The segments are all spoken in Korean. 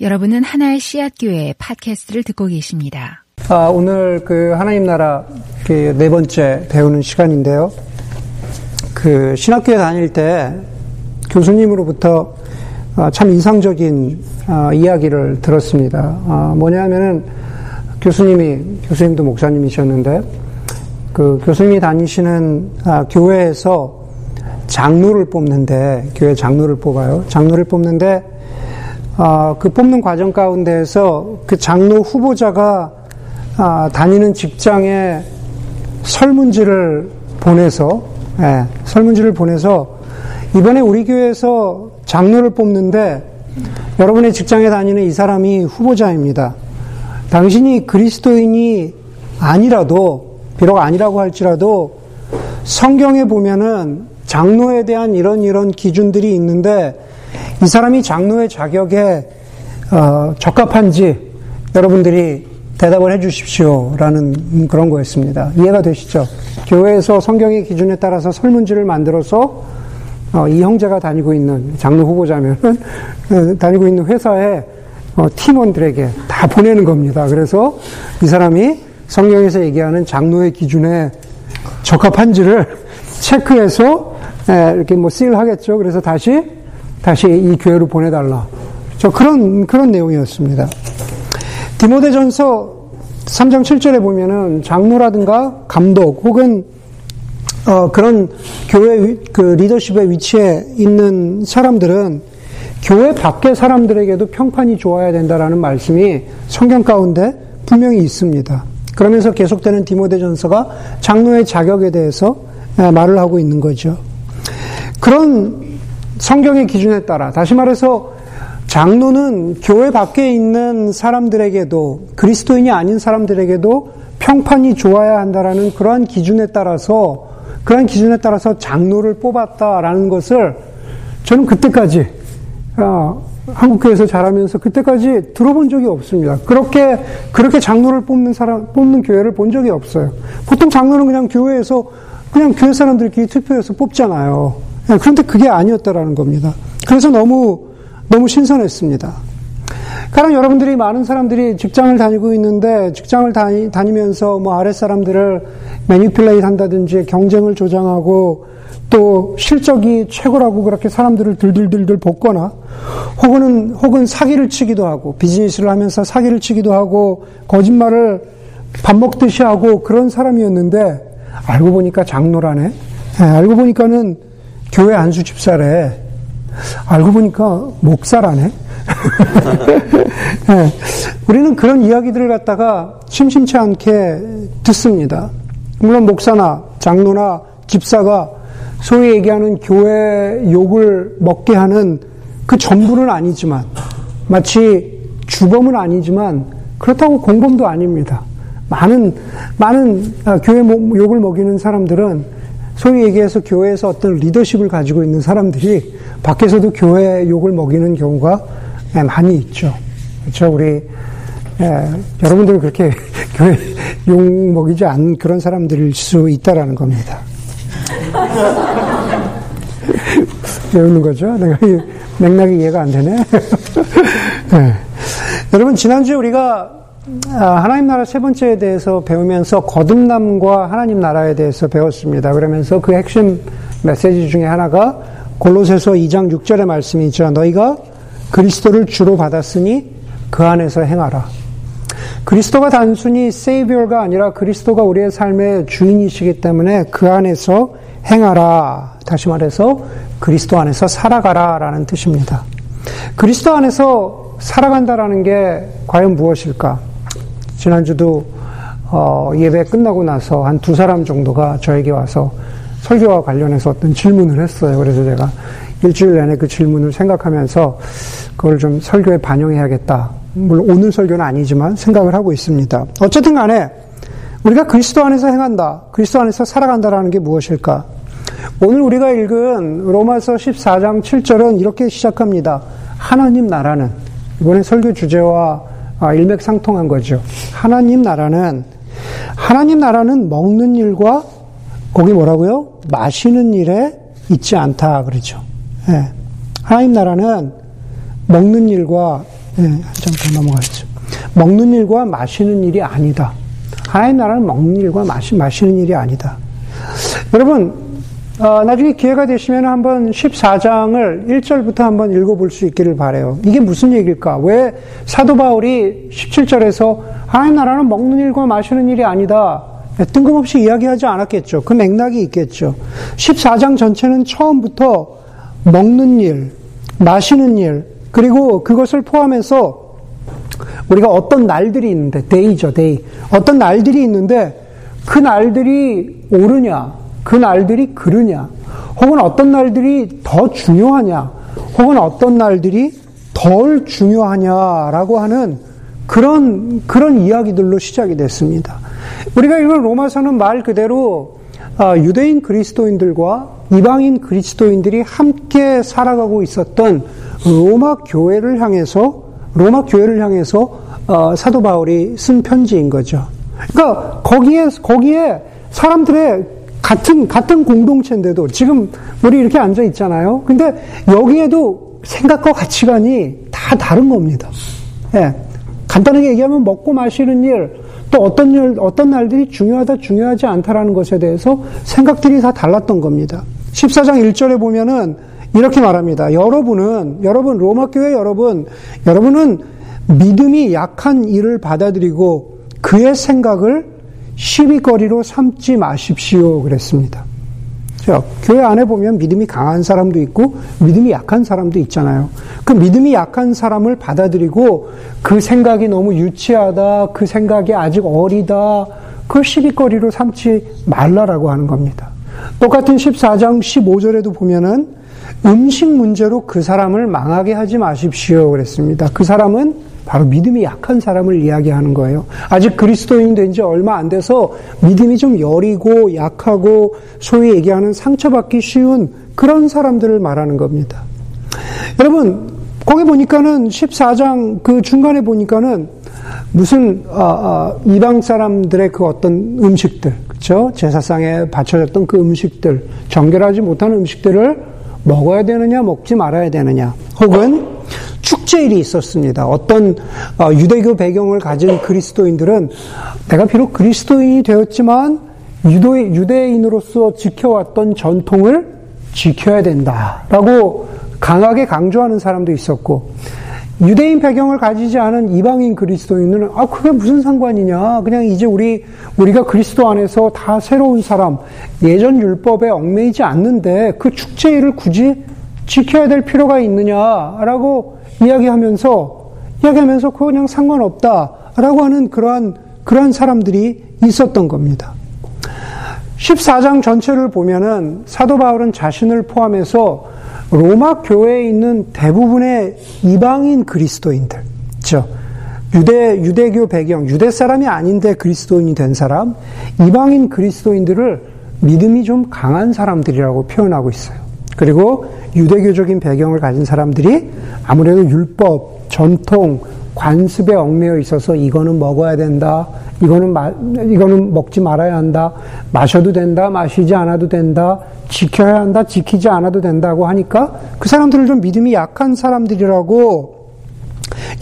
여러분은 하나의 씨앗 교회 팟캐스트를 듣고 계십니다. 아, 오늘 그 하나님 나라 그네 번째 배우는 시간인데요. 그 신학교에 다닐 때 교수님으로부터 아, 참 인상적인 아, 이야기를 들었습니다. 아, 뭐냐면은 교수님이 교수님도 목사님이셨는데 그 교수님이 다니시는 교회에서 장로를 뽑는데 교회 장로를 뽑아요. 장로를 뽑는데 아, 그 뽑는 과정 가운데에서 그 장로 후보자가 아, 다니는 직장에 설문지를 보내서 예, 설문지를 보내서 이번에 우리 교회에서 장로를 뽑는데 여러분의 직장에 다니는 이 사람이 후보자입니다. 당신이 그리스도인이 아니라도 비록 아니라고 할지라도 성경에 보면은 장로에 대한 이런 이런 기준들이 있는데 이 사람이 장로의 자격에 어, 적합한지 여러분들이 대답을 해 주십시오라는 그런 거였습니다. 이해가 되시죠? 교회에서 성경의 기준에 따라서 설문지를 만들어서 어, 이 형제가 다니고 있는 장로 후보자면은 어, 다니고 있는 회사에 어, 팀원들에게 다 보내는 겁니다. 그래서 이 사람이 성경에서 얘기하는 장로의 기준에 적합한지를 체크해서 에, 이렇게 뭐 씰하겠죠. 그래서 다시 다시 이 교회로 보내달라. 저 그런, 그런 내용이었습니다. 디모데전서 3장 7절에 보면은 장로라든가 감독 혹은 어, 그런 교회 그 리더십의 위치에 있는 사람들은 교회 밖의 사람들에게도 평판이 좋아야 된다라는 말씀이 성경 가운데 분명히 있습니다. 그러면서 계속되는 디모데전서가 장로의 자격에 대해서 말을 하고 있는 거죠. 그런 성경의 기준에 따라 다시 말해서 장로는 교회 밖에 있는 사람들에게도 그리스도인이 아닌 사람들에게도 평판이 좋아야 한다라는 그러한 기준에 따라서 그러한 기준에 따라서 장로를 뽑았다라는 것을 저는 그때까지 어, 한국교회에서 자라면서 그때까지 들어본 적이 없습니다. 그렇게 그렇게 장로를 뽑는 사람 뽑는 교회를 본 적이 없어요. 보통 장로는 그냥 교회에서 그냥 교회 사람들끼리 투표해서 뽑잖아요. 예, 그런데 그게 아니었다라는 겁니다. 그래서 너무 너무 신선했습니다. 가령 여러분들이 많은 사람들이 직장을 다니고 있는데 직장을 다니, 다니면서 뭐 아랫 사람들을 매니플레이트 한다든지 경쟁을 조장하고 또 실적이 최고라고 그렇게 사람들을 들들들들 볶거나 혹은 혹은 사기를 치기도 하고 비즈니스를 하면서 사기를 치기도 하고 거짓말을 밥 먹듯이 하고 그런 사람이었는데 알고 보니까 장로라네. 네, 알고 보니까는 교회 안수 집사래. 알고 보니까 목사라네. 네, 우리는 그런 이야기들을 갖다가 심심치 않게 듣습니다. 물론 목사나 장로나 집사가 소위 얘기하는 교회 욕을 먹게 하는 그 전부는 아니지만 마치 주범은 아니지만 그렇다고 공범도 아닙니다. 많은 많은 아, 교회 욕을 먹이는 사람들은 소위 얘기해서 교회에서 어떤 리더십을 가지고 있는 사람들이 밖에서도 교회 욕을 먹이는 경우가 예, 많이 있죠. 그렇죠? 우리 예, 여러분들 그렇게 교회 욕 먹이지 않는 그런 사람들일 수 있다라는 겁니다. 배우는 거죠? 내가 맥락이 이해가 안 되네. 네. 여러분 지난주에 우리가 아, 하나님 나라 세 번째에 대해서 배우면서 거듭남과 하나님 나라에 대해서 배웠습니다. 그러면서 그 핵심 메시지 중에 하나가 골로새서 2장 6절의 말씀이죠. 너희가 그리스도를 주로 받았으니 그 안에서 행하라. 그리스도가 단순히 세이비어가 아니라 그리스도가 우리의 삶의 주인이시기 때문에 그 안에서 행하라. 다시 말해서 그리스도 안에서 살아가라 라는 뜻입니다. 그리스도 안에서 살아간다라는 게 과연 무엇일까? 지난주도 어, 예배 끝나고 나서 한 두 사람 정도가 저에게 와서 설교와 관련해서 어떤 질문을 했어요. 그래서 제가 일주일 내내 그 질문을 생각하면서 그걸 좀 설교에 반영해야겠다. 물론 오늘 설교는 아니지만 생각을 하고 있습니다. 어쨌든 간에 우리가 그리스도 안에서 행한다. 그리스도 안에서 살아간다라는 게 무엇일까? 오늘 우리가 읽은 로마서 14장 7절은 이렇게 시작합니다. 하나님 나라는 이번에 설교 주제와 아, 일맥상통한 거죠. 하나님 나라는 하나님 나라는 먹는 일과 거기 뭐라고요? 마시는 일에 있지 않다 그러죠. 네. 하나님 나라는 먹는 일과 예, 한장 더 넘어가죠. 먹는 일과 마시는 일이 아니다. 하나님 나라는 먹는 일과 마시, 마시는 일이 아니다. 여러분, 어, 나중에 기회가 되시면 한번 14장을 1절부터 한번 읽어볼 수 있기를 바래요. 이게 무슨 얘기일까? 왜 사도 바울이 17절에서 하나님 나라는 먹는 일과 마시는 일이 아니다. 뜬금없이 이야기하지 않았겠죠. 그 맥락이 있겠죠. 14장 전체는 처음부터 먹는 일, 마시는 일, 그리고 그것을 포함해서 우리가 어떤 날들이 있는데, day죠, day. 어떤 날들이 있는데, 그 날들이 옳으냐, 그 날들이 그르냐, 혹은 어떤 날들이 더 중요하냐, 혹은 어떤 날들이 덜 중요하냐라고 하는 그런, 그런 이야기들로 시작이 됐습니다. 우리가 읽은 로마서는 말 그대로 아, 유대인 그리스도인들과 이방인 그리스도인들이 함께 살아가고 있었던 로마 교회를 향해서 로마 교회를 향해서 어, 사도 바울이 쓴 편지인 거죠. 그러니까 거기에 거기에 사람들의 같은 같은 공동체인데도 지금 우리 이렇게 앉아 있잖아요. 근데 여기에도 생각과 가치관이 다 다른 겁니다. 예. 간단하게 얘기하면 먹고 마시는 일, 또 어떤 일, 어떤 날들이 중요하다, 중요하지 않다라는 것에 대해서 생각들이 다 달랐던 겁니다. 14장 1절에 보면은 이렇게 말합니다. 여러분은, 여러분, 로마교회 여러분, 여러분은 믿음이 약한 일을 받아들이고 그의 생각을 시비거리로 삼지 마십시오. 그랬습니다. 자, 교회 안에 보면 믿음이 강한 사람도 있고 믿음이 약한 사람도 있잖아요. 그 믿음이 약한 사람을 받아들이고 그 생각이 너무 유치하다, 그 생각이 아직 어리다, 그걸 시비거리로 삼지 말라라고 하는 겁니다. 똑같은 14장 15절에도 보면은 음식 문제로 그 사람을 망하게 하지 마십시오. 그랬습니다. 그 사람은 바로 믿음이 약한 사람을 이야기하는 거예요. 아직 그리스도인이 된지 얼마 안 돼서 믿음이 좀 여리고 약하고 소위 얘기하는 상처받기 쉬운 그런 사람들을 말하는 겁니다. 여러분, 거기 보니까는 14장 그 중간에 보니까는 무슨 아, 아, 이방 사람들의 그 어떤 음식들, 그렇죠? 제사상에 바쳐졌던 그 음식들, 정결하지 못한 음식들을 먹어야 되느냐, 먹지 말아야 되느냐, 혹은 축제일이 있었습니다. 어떤 어, 유대교 배경을 가진 그리스도인들은 내가 비록 그리스도인이 되었지만 유도, 유대 인으로서 지켜왔던 전통을 지켜야 된다라고 강하게 강조하는 사람도 있었고 유대인 배경을 가지지 않은 이방인 그리스도인은 아 그게 무슨 상관이냐 그냥 이제 우리 우리가 그리스도 안에서 다 새로운 사람 예전 율법에 얽매이지 않는데 그 축제일을 굳이 지켜야 될 필요가 있느냐라고 이야기하면서 이야기하면서 그냥 상관없다라고 하는 그러한 그러한 사람들이 있었던 겁니다. 14장 전체를 보면은 사도 바울은 자신을 포함해서 로마 교회에 있는 대부분의 이방인 그리스도인들, 죠 유대 유대교 배경, 유대 사람이 아닌데 그리스도인이 된 사람, 이방인 그리스도인들을 믿음이 좀 강한 사람들이라고 표현하고 있어요. 그리고 유대교적인 배경을 가진 사람들이 아무래도 율법, 전통, 관습에 얽매여 있어서 이거는 먹어야 된다, 이거는 마, 이거는 먹지 말아야 한다, 마셔도 된다, 마시지 않아도 된다, 지켜야 한다, 지키지 않아도 된다고 하니까 그 사람들을 좀 믿음이 약한 사람들이라고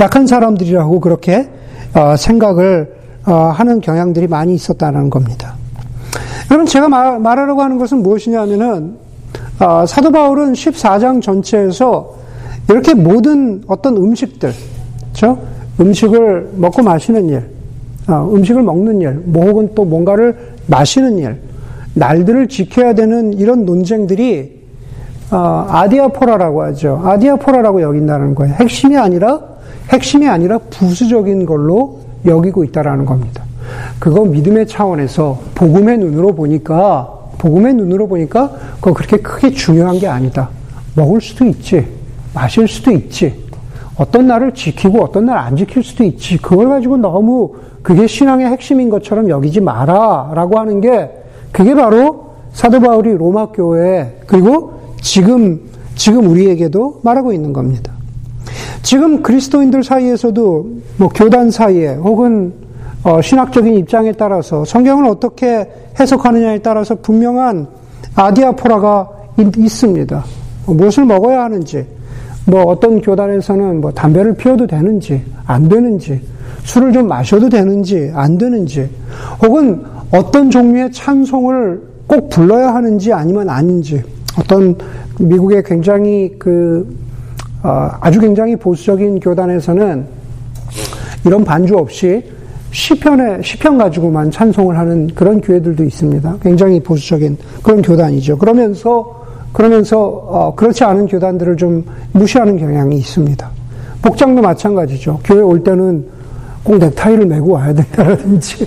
약한 사람들이라고 그렇게 어, 생각을 어, 하는 경향들이 많이 있었다는 겁니다. 여러분 제가 말, 말하려고 하는 것은 무엇이냐면은 어, 사도 바울은 14장 전체에서 이렇게 모든 어떤 음식들, 그렇죠? 음식을 먹고 마시는 일, 어, 음식을 먹는 일, 뭐 혹은 또 뭔가를 마시는 일, 날들을 지켜야 되는 이런 논쟁들이 어, 아디아포라라고 하죠. 아디아포라라고 여긴다는 거예요. 핵심이 아니라 핵심이 아니라 부수적인 걸로 여기고 있다라는 겁니다. 그거 믿음의 차원에서 복음의 눈으로 보니까 복음의 눈으로 보니까 그거 그렇게 크게 중요한 게 아니다. 먹을 수도 있지. 마실 수도 있지. 어떤 날을 지키고 어떤 날 안 지킬 수도 있지. 그걸 가지고 너무 그게 신앙의 핵심인 것처럼 여기지 마라. 라고 하는 게 그게 바로 사도 바울이 로마 교회 그리고 지금 지금 우리에게도 말하고 있는 겁니다. 지금 그리스도인들 사이에서도 뭐 교단 사이에 혹은 어, 신학적인 입장에 따라서 성경을 어떻게 해석하느냐에 따라서 분명한 아디아포라가 있, 습니다. 무엇을 먹어야 하는지, 뭐 어떤 교단에서는 뭐 담배를 피워도 되는지 안 되는지 술을 좀 마셔도 되는지 안 되는지 혹은 어떤 종류의 찬송을 꼭 불러야 하는지 아니면 아닌지 어떤 미국의 굉장히 그 어, 아주 굉장히 보수적인 교단에서는 이런 반주 없이 시편에 시편 가지고만 찬송을 하는 그런 교회들도 있습니다. 굉장히 보수적인 그런 교단이죠. 그러면서 그러면서 어, 그렇지 않은 교단들을 좀 무시하는 경향이 있습니다. 복장도 마찬가지죠. 교회 올 때는 꼭 넥타이를 메고 와야 된다라든지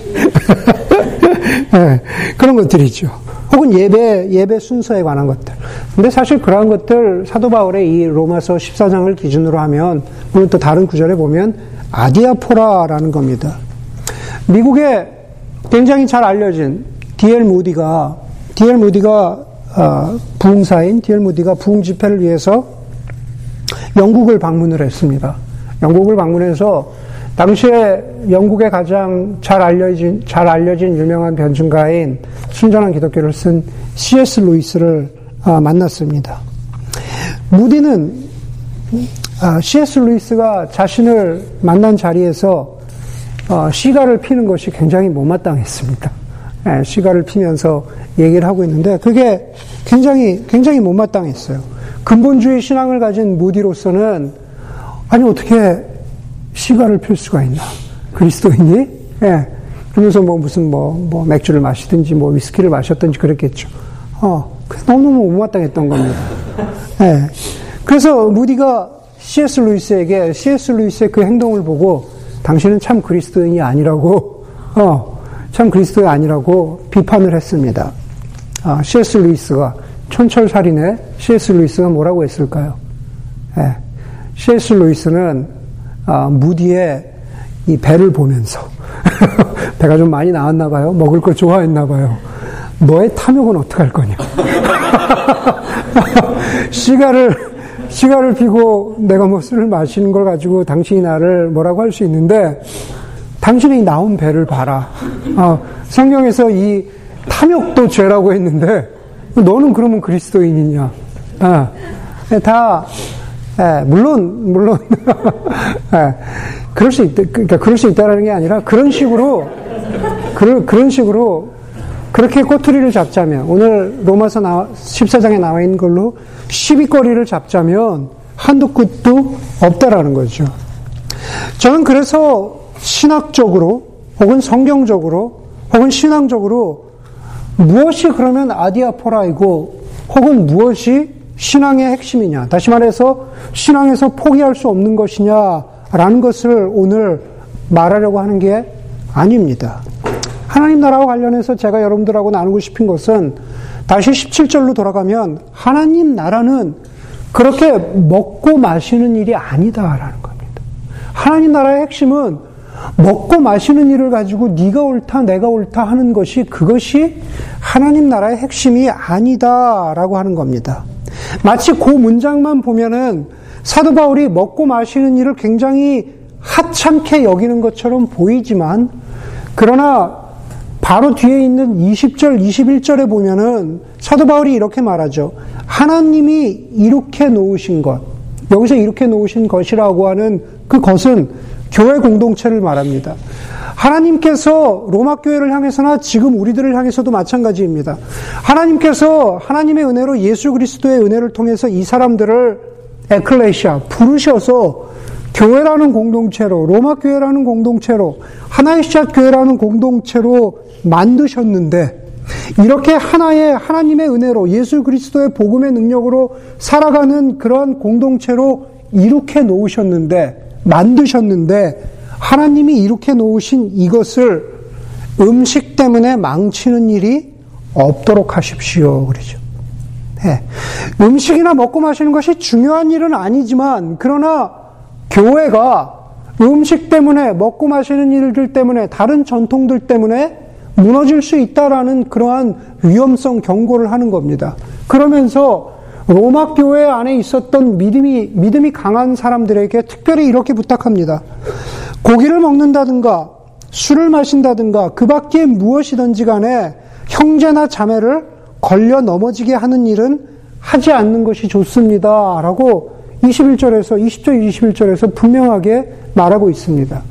네, 그런 것들이죠. 혹은 예배 예배 순서에 관한 것들. 근데 사실 그러한 것들 사도 바울의 이 로마서 14장을 기준으로 하면 물론 또 다른 구절에 보면 아디아포라라는 겁니다. 미국에 굉장히 잘 알려진 디엘 무디가 디엘 무디가 어, 부흥사인 디엘 무디가 부흥 집회를 위해서 영국을 방문을 했습니다. 영국을 방문해서 당시에 영국의 가장 잘 알려진 잘 알려진 유명한 변증가인 순전한 기독교를 쓴 C.S. 루이스를 어, 만났습니다. 무디는 아, C.S. 루이스가 자신을 만난 자리에서 어, 시가를 피는 것이 굉장히 못마땅했습니다. 예, 시가를 피면서 얘기를 하고 있는데 그게 굉장히 굉장히 못마땅했어요. 근본주의 신앙을 가진 무디로서는 아니 어떻게 시가를 필 수가 있나? 그리스도인이? 예. 그러면서 뭐 무슨 뭐, 뭐 맥주를 마시든지 뭐 위스키를 마셨든지 그랬겠죠. 어, 너무너무 못마땅했던 겁니다. 예. 그래서 무디가 C.S. 루이스에게 C.S. 루이스의 그 행동을 보고 당신은 참 그리스도인이 아니라고, 어, 참 그리스도인이 아니라고 비판을 했습니다. 아, C.S. 루이스가 촌철살인의 C.S. 루이스가 뭐라고 했을까요? 예. C.S. 루이스는 아, 무디의 이 배를 보면서 배가 좀 많이 나왔나 봐요. 먹을 걸 좋아했나 봐요. 너의 탐욕은 어떡할 거냐? 시가를 시가를 피고 내가 뭐 술을 마시는 걸 가지고 당신이 나를 뭐라고 할 수 있는데 당신이 나온 배를 봐라. 어, 성경에서 이 탐욕도 죄라고 했는데 너는 그러면 그리스도인이냐? 어, 다 예, 물론 물론 예, 그럴 수 있다. 그러니까 그럴 수 있다라는 게 아니라 그런 식으로 그런 그런 식으로 그렇게 꼬투리를 잡자면 오늘 로마서 나 14장에 나와 있는 걸로 시비거리를 잡자면 한도 끝도 없다라는 거죠. 저는 그래서 신학적으로 혹은 성경적으로 혹은 신앙적으로 무엇이 그러면 아디아포라이고 혹은 무엇이 신앙의 핵심이냐. 다시 말해서 신앙에서 포기할 수 없는 것이냐라는 것을 오늘 말하려고 하는 게 아닙니다. 하나님 나라와 관련해서 제가 여러분들하고 나누고 싶은 것은 다시 17절로 돌아가면 하나님 나라는 그렇게 먹고 마시는 일이 아니다라는 겁니다. 하나님 나라의 핵심은 먹고 마시는 일을 가지고 네가 옳다 내가 옳다 하는 것이 그것이 하나님 나라의 핵심이 아니다라고 하는 겁니다. 마치 그 문장만 보면은 사도 바울이 먹고 마시는 일을 굉장히 하찮게 여기는 것처럼 보이지만 그러나 바로 뒤에 있는 20절, 21절에 보면은 사도 바울이 이렇게 말하죠. 하나님이 이렇게 놓으신 것, 여기서 이렇게 놓으신 것이라고 하는 그것은 교회 공동체를 말합니다. 하나님께서 로마 교회를 향해서나 지금 우리들을 향해서도 마찬가지입니다. 하나님께서 하나님의 은혜로 예수 그리스도의 은혜를 통해서 이 사람들을 에클레시아 부르셔서 교회라는 공동체로 로마 교회라는 공동체로 하나의 시작 교회라는 공동체로 만드셨는데 이렇게 하나의 하나님의 은혜로 예수 그리스도의 복음의 능력으로 살아가는 그러한 공동체로 이렇게 놓으셨는데 만드셨는데 하나님이 이렇게 놓으신 이것을 음식 때문에 망치는 일이 없도록 하십시오. 그러죠. 네. 음식이나 먹고 마시는 것이 중요한 일은 아니지만, 그러나 교회가 음식 때문에, 먹고 마시는 일들 때문에, 다른 전통들 때문에 무너질 수 있다라는 그러한 위험성 경고를 하는 겁니다. 그러면서 로마 교회 안에 있었던 믿음이, 믿음이 강한 사람들에게 특별히 이렇게 부탁합니다. 고기를 먹는다든가 술을 마신다든가 그 밖에 무엇이든지 간에 형제나 자매를 걸려 넘어지게 하는 일은 하지 않는 것이 좋습니다. 라고 21절에서 20절 21절에서 분명하게 말하고 있습니다.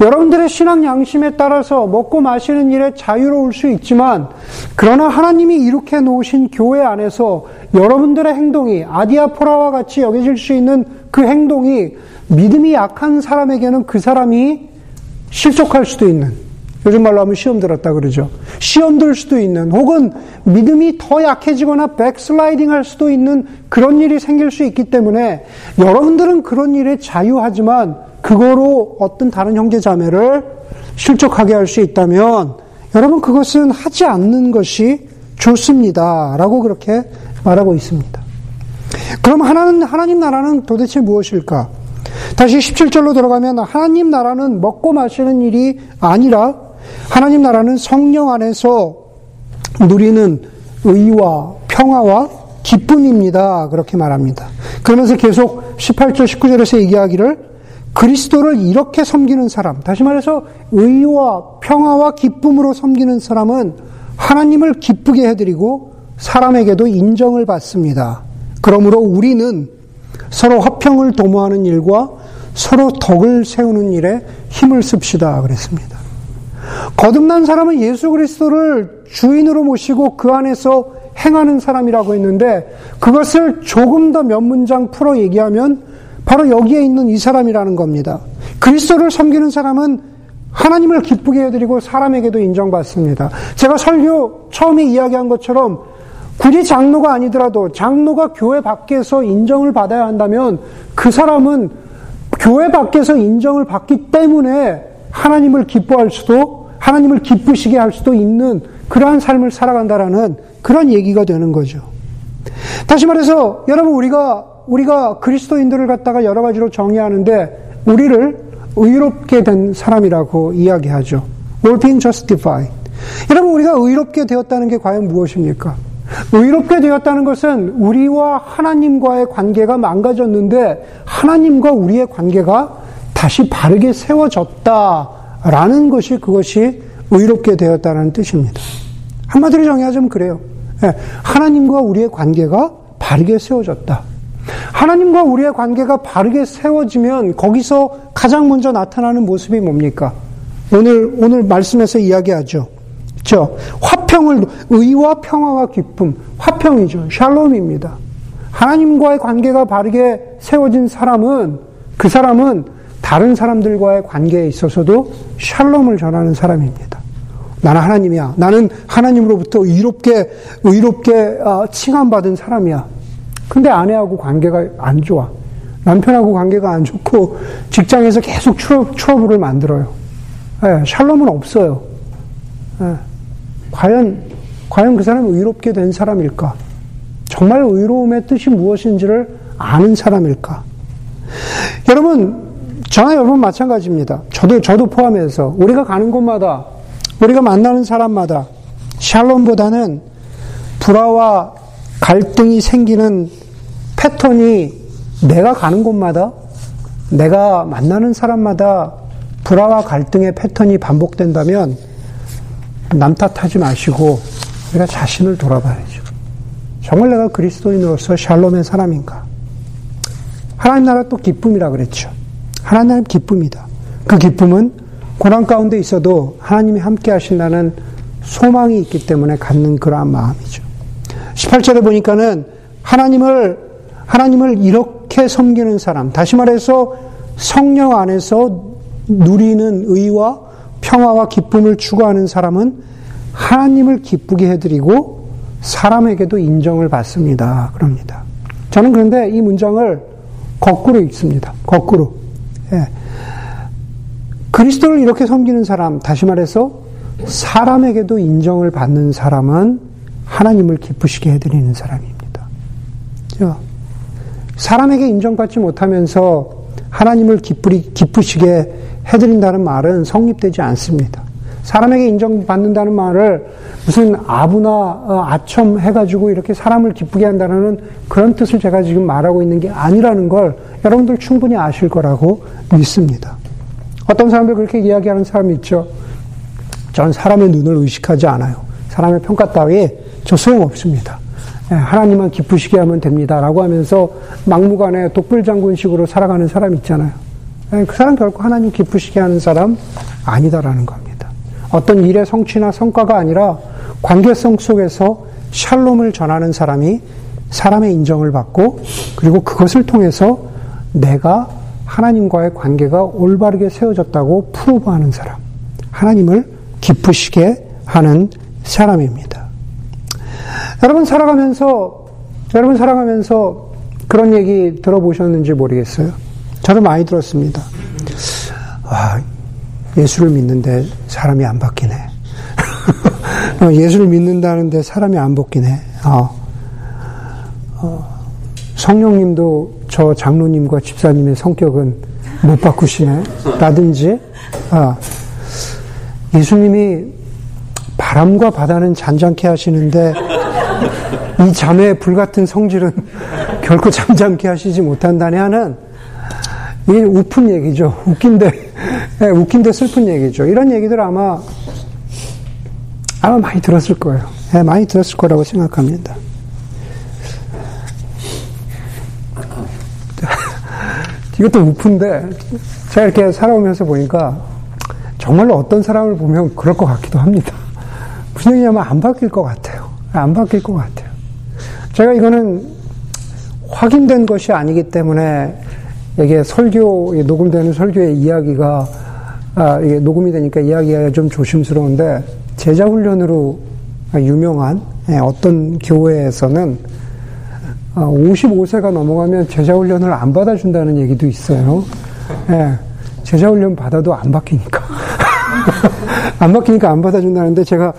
여러분들의 신앙 양심에 따라서 먹고 마시는 일에 자유로울 수 있지만 그러나 하나님이 이렇게 놓으신 교회 안에서 여러분들의 행동이 아디아포라와 같이 여겨질 수 있는 그 행동이 믿음이 약한 사람에게는 그 사람이 실족할 수도 있는 요즘 말로 하면 시험 들었다 그러죠. 시험 들 수도 있는 혹은 믿음이 더 약해지거나 백슬라이딩 할 수도 있는 그런 일이 생길 수 있기 때문에 여러분들은 그런 일에 자유하지만 그거로 어떤 다른 형제 자매를 실족하게 할 수 있다면 여러분 그것은 하지 않는 것이 좋습니다. 라고 그렇게 말하고 있습니다. 그럼 하나는, 하나님 나라는 도대체 무엇일까? 다시 17절로 들어가면 하나님 나라는 먹고 마시는 일이 아니라 하나님 나라는 성령 안에서 누리는 의와 평화와 기쁨입니다. 그렇게 말합니다. 그러면서 계속 18절, 19절에서 얘기하기를 그리스도를 이렇게 섬기는 사람, 다시 말해서 의와 평화와 기쁨으로 섬기는 사람은 하나님을 기쁘게 해드리고 사람에게도 인정을 받습니다. 그러므로 우리는 서로 화평을 도모하는 일과 서로 덕을 세우는 일에 힘을 씁시다. 그랬습니다. 거듭난 사람은 예수 그리스도를 주인으로 모시고 그 안에서 행하는 사람이라고 했는데 그것을 조금 더 몇 문장 풀어 얘기하면 바로 여기에 있는 이 사람이라는 겁니다. 그리스도를 섬기는 사람은 하나님을 기쁘게 해드리고 사람에게도 인정받습니다. 제가 설교 처음에 이야기한 것처럼 굳이 장로가 아니더라도 장로가 교회 밖에서 인정을 받아야 한다면 그 사람은 교회 밖에서 인정을 받기 때문에 하나님을 기뻐할 수도 하나님을 기쁘시게 할 수도 있는 그러한 삶을 살아간다라는 그런 얘기가 되는 거죠. 다시 말해서 여러분 우리가 우리가 그리스도인들을 갖다가 여러 가지로 정의하는데 우리를 의롭게 된 사람이라고 이야기하죠. We're being justified. 여러분 우리가 의롭게 되었다는 게 과연 무엇입니까? 의롭게 되었다는 것은 우리와 하나님과의 관계가 망가졌는데 하나님과 우리의 관계가 다시 바르게 세워졌다라는 것이 그것이 의롭게 되었다는 뜻입니다. 한마디로 정의하자면 그래요. 예, 하나님과 우리의 관계가 바르게 세워졌다. 하나님과 우리의 관계가 바르게 세워지면 거기서 가장 먼저 나타나는 모습이 뭡니까? 오늘, 오늘 말씀에서 이야기하죠. 저, 화평을, 의와 평화와 기쁨, 화평이죠. 샬롬입니다. 하나님과의 관계가 바르게 세워진 사람은, 그 사람은 다른 사람들과의 관계에 있어서도 샬롬을 전하는 사람입니다. 나는 하나님이야. 나는 하나님으로부터 의롭게, 의롭게 아, 칭함받은 사람이야. 근데 아내하고 관계가 안 좋아. 남편하고 관계가 안 좋고 직장에서 계속 을을 만들어요. 네, 샬롬은 없어요. 네. 과연 과연 그 사람은 의롭게 된 사람일까? 정말 의로움의 뜻이 무엇인지를 아는 사람일까? 여러분, 저나 여러분 마찬가지입니다. 저도 저도 포함해서 우리가 가는 곳마다 우리가 만나는 사람마다 샬롬보다는 불화와 갈등이 생기는 패턴이 내가 가는 곳마다 내가 만나는 사람마다 불화와 갈등의 패턴이 반복된다면 남 탓하지 마시고 우리가 자신을 돌아봐야죠. 정말 내가 그리스도인으로서 샬롬의 사람인가? 하나님 나라 또 기쁨이라 그랬죠. 하나님 기쁨이다. 그 기쁨은 고난 가운데 있어도 하나님이 함께 하신다는 소망이 있기 때문에 갖는 그러한 마음이죠. 18절에 보니까는 하나님을 하나님을 이렇게 섬기는 사람, 다시 말해서 성령 안에서 누리는 의와 평화와 기쁨을 추구하는 사람은 하나님을 기쁘게 해드리고 사람에게도 인정을 받습니다. 그럽니다. 저는 그런데 이 문장을 거꾸로 읽습니다. 거꾸로. 예. 그리스도를 이렇게 섬기는 사람, 다시 말해서 사람에게도 인정을 받는 사람은 하나님을 기쁘시게 해드리는 사람입니다. 사람에게 인정받지 못하면서 하나님을 기쁘리, 기쁘시게 해드린다는 말은 성립되지 않습니다. 사람에게 인정받는다는 말을 무슨 아부나 어, 아첨 해가지고 이렇게 사람을 기쁘게 한다는 그런 뜻을 제가 지금 말하고 있는 게 아니라는 걸 여러분들 충분히 아실 거라고 믿습니다. 어떤 사람들 그렇게 이야기하는 사람이 있죠. 전 사람의 눈을 의식하지 않아요. 사람의 평가 따위 저 소용없습니다. 예, 하나님만 기쁘시게 하면 됩니다라고 하면서 막무가내 독불장군식으로 살아가는 사람 있잖아요. 예, 그 사람 결코 하나님 기쁘시게 하는 사람 아니다라는 겁니다. 어떤 일의 성취나 성과가 아니라 관계성 속에서 샬롬을 전하는 사람이 사람의 인정을 받고 그리고 그것을 통해서 내가 하나님과의 관계가 올바르게 세워졌다고 프로브하는 사람. 하나님을 기쁘시게 하는 사람입니다. 여러분 살아가면서 여러분 살아가면서 그런 얘기 들어보셨는지 모르겠어요. 저도 많이 들었습니다. 와, 예수를 믿는데 사람이 안 바뀌네. 어, 예수를 믿는다는데 사람이 안 바뀌네. 어. 어, 성령님도 저 장로님과 집사님의 성격은 못 바꾸시네. 라든지, 아, 예수님이 바람과 바다는 잔잔케 하시는데 이 자매의 불같은 성질은 결코 잠잠케 하시지 못한다네 하는 이 우픈 얘기죠. 웃긴데, 네, 웃긴데 슬픈 얘기죠. 이런 얘기들 아마, 아마 많이 들었을 거예요. 네, 많이 들었을 거라고 생각합니다. 이것도 우픈데, 제가 이렇게 살아오면서 보니까 정말로 어떤 사람을 보면 그럴 것 같기도 합니다. 무슨 얘기냐면 안 바뀔 것 같아요. 안 바뀔 것 같아요. 제가 이거는 확인된 것이 아니기 때문에 이게 설교, 녹음되는 설교의 이야기가, 아, 이게 녹음이 되니까 이야기가 좀 조심스러운데, 제자 훈련으로 유명한 예, 어떤 교회에서는 55세가 아, 넘어가면 제자 훈련을 안 받아준다는 얘기도 있어요. 예, 제자 훈련 받아도 안 바뀌니까. 안 바뀌니까 안 받아준다는데 제가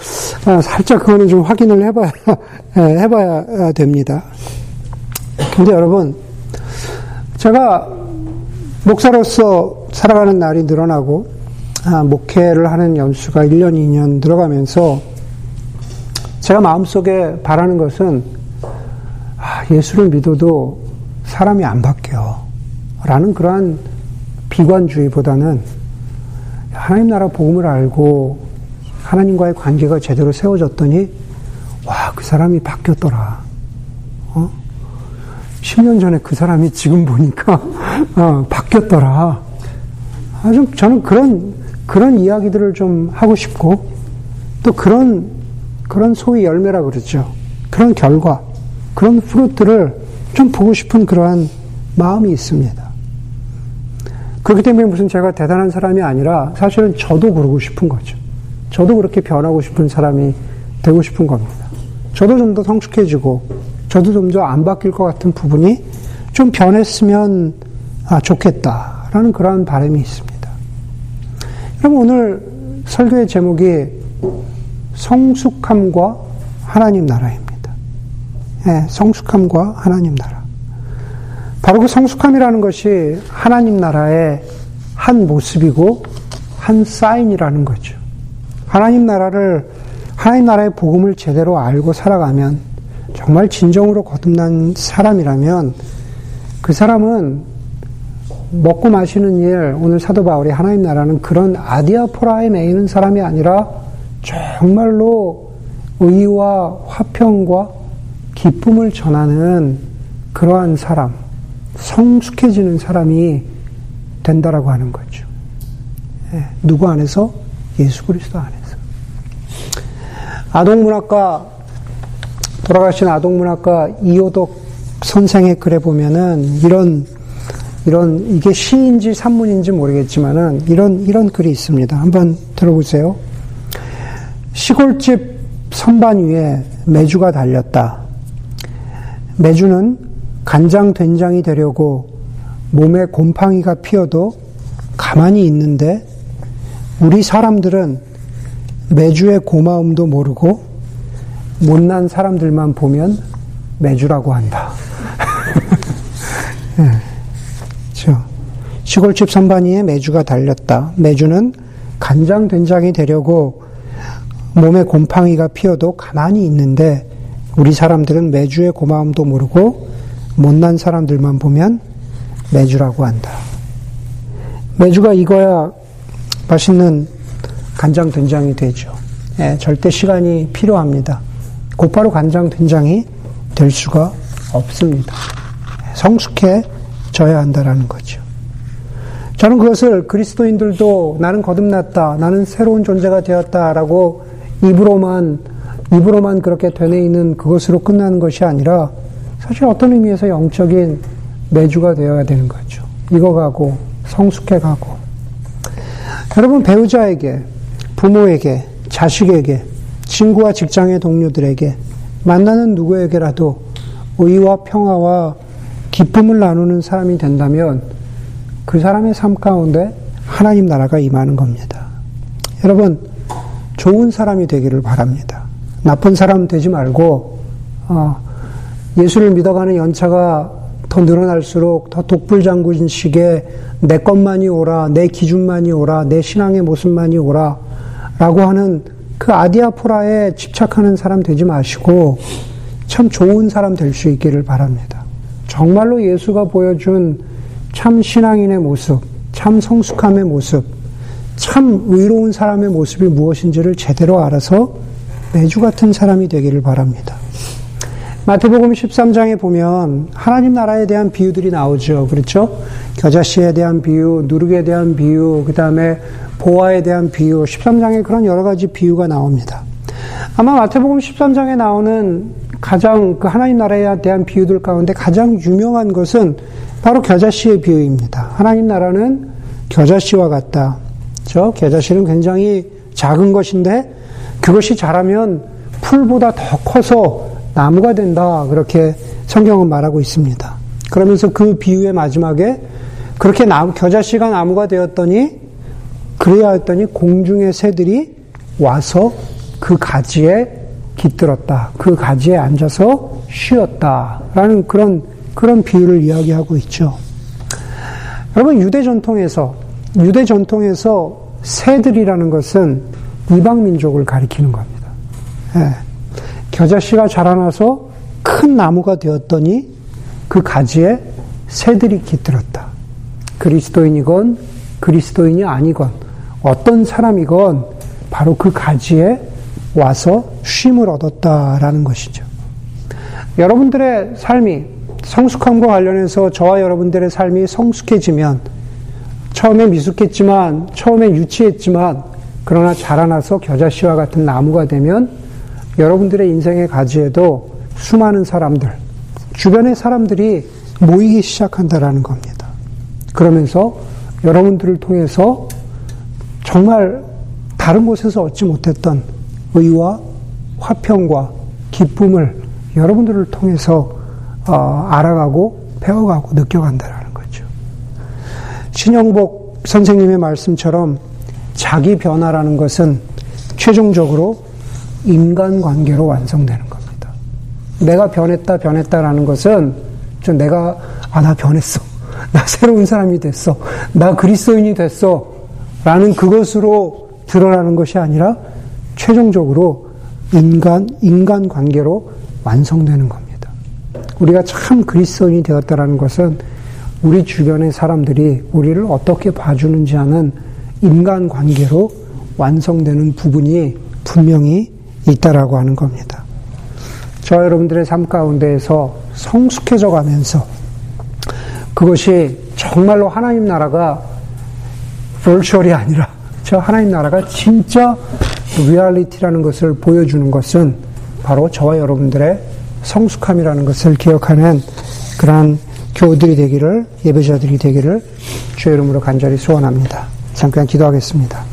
아, 살짝 그거는 좀 확인을 해봐야, 예, 해봐야 됩니다. 근데 여러분, 제가 목사로서 살아가는 날이 늘어나고, 아, 목회를 하는 연수가 1년, 2년 들어가면서 제가 마음속에 바라는 것은 아, 예수를 믿어도 사람이 안 바뀌어. 라는 그러한 비관주의보다는 하나님 나라 복음을 알고 하나님과의 관계가 제대로 세워졌더니 와, 그 사람이 바뀌었더라. 어? 10년 전에 그 사람이 지금 보니까 어, 바뀌었더라. 아주 저는 그런 그런 이야기들을 좀 하고 싶고 또 그런 그런 소위 열매라 그러죠. 그런 결과, 그런 fruit를 좀 보고 싶은 그러한 마음이 있습니다. 그렇기 때문에 무슨 제가 대단한 사람이 아니라 사실은 저도 그러고 싶은 거죠. 저도 그렇게 변하고 싶은 사람이 되고 싶은 겁니다. 저도 좀 더 성숙해지고, 저도 좀 더 안 바뀔 것 같은 부분이 좀 변했으면 아, 좋겠다라는 그러한 바람이 있습니다. 그럼 오늘 설교의 제목이 성숙함과 하나님 나라입니다. 네, 성숙함과 하나님 나라. 바로 그 성숙함이라는 것이 하나님 나라의 한 모습이고 한 사인이라는 거죠. 하나님 나라를 하나님 나라의 복음을 제대로 알고 살아가면 정말 진정으로 거듭난 사람이라면 그 사람은 먹고 마시는 일, 오늘 사도 바울이 하나님 나라는 그런 아디아포라에 매이는 사람이 아니라 정말로 의와 화평과 기쁨을 전하는 그러한 사람, 성숙해지는 사람이 된다라고 하는 거죠. 예, 누구 안에서? 예수 그리스도 안에서. 아동문학가, 돌아가신 아동문학가 이호덕 선생의 글에 보면은 이런, 이런, 이게 시인지 산문인지 모르겠지만은 이런, 이런 글이 있습니다. 한번 들어보세요. 시골집 선반 위에 매주가 달렸다. 매주는 간장 된장이 되려고 몸에 곰팡이가 피어도 가만히 있는데 우리 사람들은 매주의 고마움도 모르고 못난 사람들만 보면 매주라고 한다. 네. 시골집 선반 위에 매주가 달렸다. 매주는 간장 된장이 되려고 몸에 곰팡이가 피어도 가만히 있는데 우리 사람들은 매주의 고마움도 모르고 못난 사람들만 보면 매주라고 한다. 매주가 익어야 맛있는 간장 된장이 되죠. 예, 절대 시간이 필요합니다. 곧바로 간장 된장이 될 수가 없습니다. 성숙해져야 한다라는 거죠. 저는 그것을 그리스도인들도 나는 거듭났다, 나는 새로운 존재가 되었다라고 입으로만 입으로만 그렇게 되뇌이는 그것으로 끝나는 것이 아니라 사실 어떤 의미에서 영적인 매주가 되어야 되는 거죠. 익어가고 성숙해가고 여러분 배우자에게 부모에게 자식에게 친구와 직장의 동료들에게 만나는 누구에게라도 의와 평화와 기쁨을 나누는 사람이 된다면 그 사람의 삶 가운데 하나님 나라가 임하는 겁니다. 여러분, 좋은 사람이 되기를 바랍니다. 나쁜 사람 되지 말고, 어, 예수를 믿어가는 연차가 더 늘어날수록 더 독불장군식의 내 것만이 오라, 내 기준만이 오라, 내 신앙의 모습만이 오라, 라고 하는 그 아디아포라에 집착하는 사람 되지 마시고, 참 좋은 사람 될 수 있기를 바랍니다. 정말로 예수가 보여준 참 신앙인의 모습, 참 성숙함의 모습, 참 의로운 사람의 모습이 무엇인지를 제대로 알아서 매주 같은 사람이 되기를 바랍니다. 마태복음 13장에 보면 하나님 나라에 대한 비유들이 나오죠. 그렇죠? 겨자씨에 대한 비유, 누룩에 대한 비유, 그 다음에 보화에 대한 비유, 13장에 그런 여러 가지 비유가 나옵니다. 아마 마태복음 13장에 나오는 가장 그 하나님 나라에 대한 비유들 가운데 가장 유명한 것은 바로 겨자씨의 비유입니다. 하나님 나라는 겨자씨와 같다. 저 겨자씨는 굉장히 작은 것인데 그것이 자라면 풀보다 더 커서 나무가 된다. 그렇게 성경은 말하고 있습니다. 그러면서 그 비유의 마지막에 그렇게 나무, 겨자씨가 나무가 되었더니 그래야 했더니 공중의 새들이 와서 그 가지에 깃들었다. 그 가지에 앉아서 쉬었다. 라는 그런 그런 비유를 이야기하고 있죠. 여러분, 유대 전통에서, 유대 전통에서 새들이라는 것은 이방 민족을 가리키는 겁니다. 예. 겨자씨가 자라나서 큰 나무가 되었더니 그 가지에 새들이 깃들었다. 그리스도인이건 그리스도인이 아니건 어떤 사람이건 바로 그 가지에 와서 쉼을 얻었다라는 것이죠. 여러분들의 삶이 성숙함과 관련해서 저와 여러분들의 삶이 성숙해지면 처음에 미숙했지만 처음에 유치했지만 그러나 자라나서 겨자씨와 같은 나무가 되면 여러분들의 인생의 가지에도 수많은 사람들 주변의 사람들이 모이기 시작한다라는 겁니다. 그러면서 여러분들을 통해서 정말 다른 곳에서 얻지 못했던 의와 화평과 기쁨을 여러분들을 통해서 어, 알아가고 배워가고 느껴간다라는 거죠. 신영복 선생님의 말씀처럼 자기 변화라는 것은 최종적으로 인간관계로 완성되는 겁니다. 내가 변했다 변했다라는 것은 좀 내가 아 나 변했어. 나 새로운 사람이 됐어. 나 그리스도인이 됐어. 라는 그것으로 드러나는 것이 아니라 최종적으로 인간 인간 관계로 완성되는 겁니다. 우리가 참 그리스도인이 되었다라는 것은 우리 주변의 사람들이 우리를 어떻게 봐주는지 하는 인간 관계로 완성되는 부분이 분명히 있다라고 하는 겁니다. 저 여러분들의 삶 가운데에서 성숙해져 가면서 그것이 정말로 하나님 나라가 virtual이 아니라 저 하나님 나라가 진짜 리얼리티라는 것을 보여주는 것은 바로 저와 여러분들의 성숙함이라는 것을 기억하는 그러한 교우들이 되기를 예배자들이 되기를 주의 이름으로 간절히 소원합니다. 잠깐 기도하겠습니다.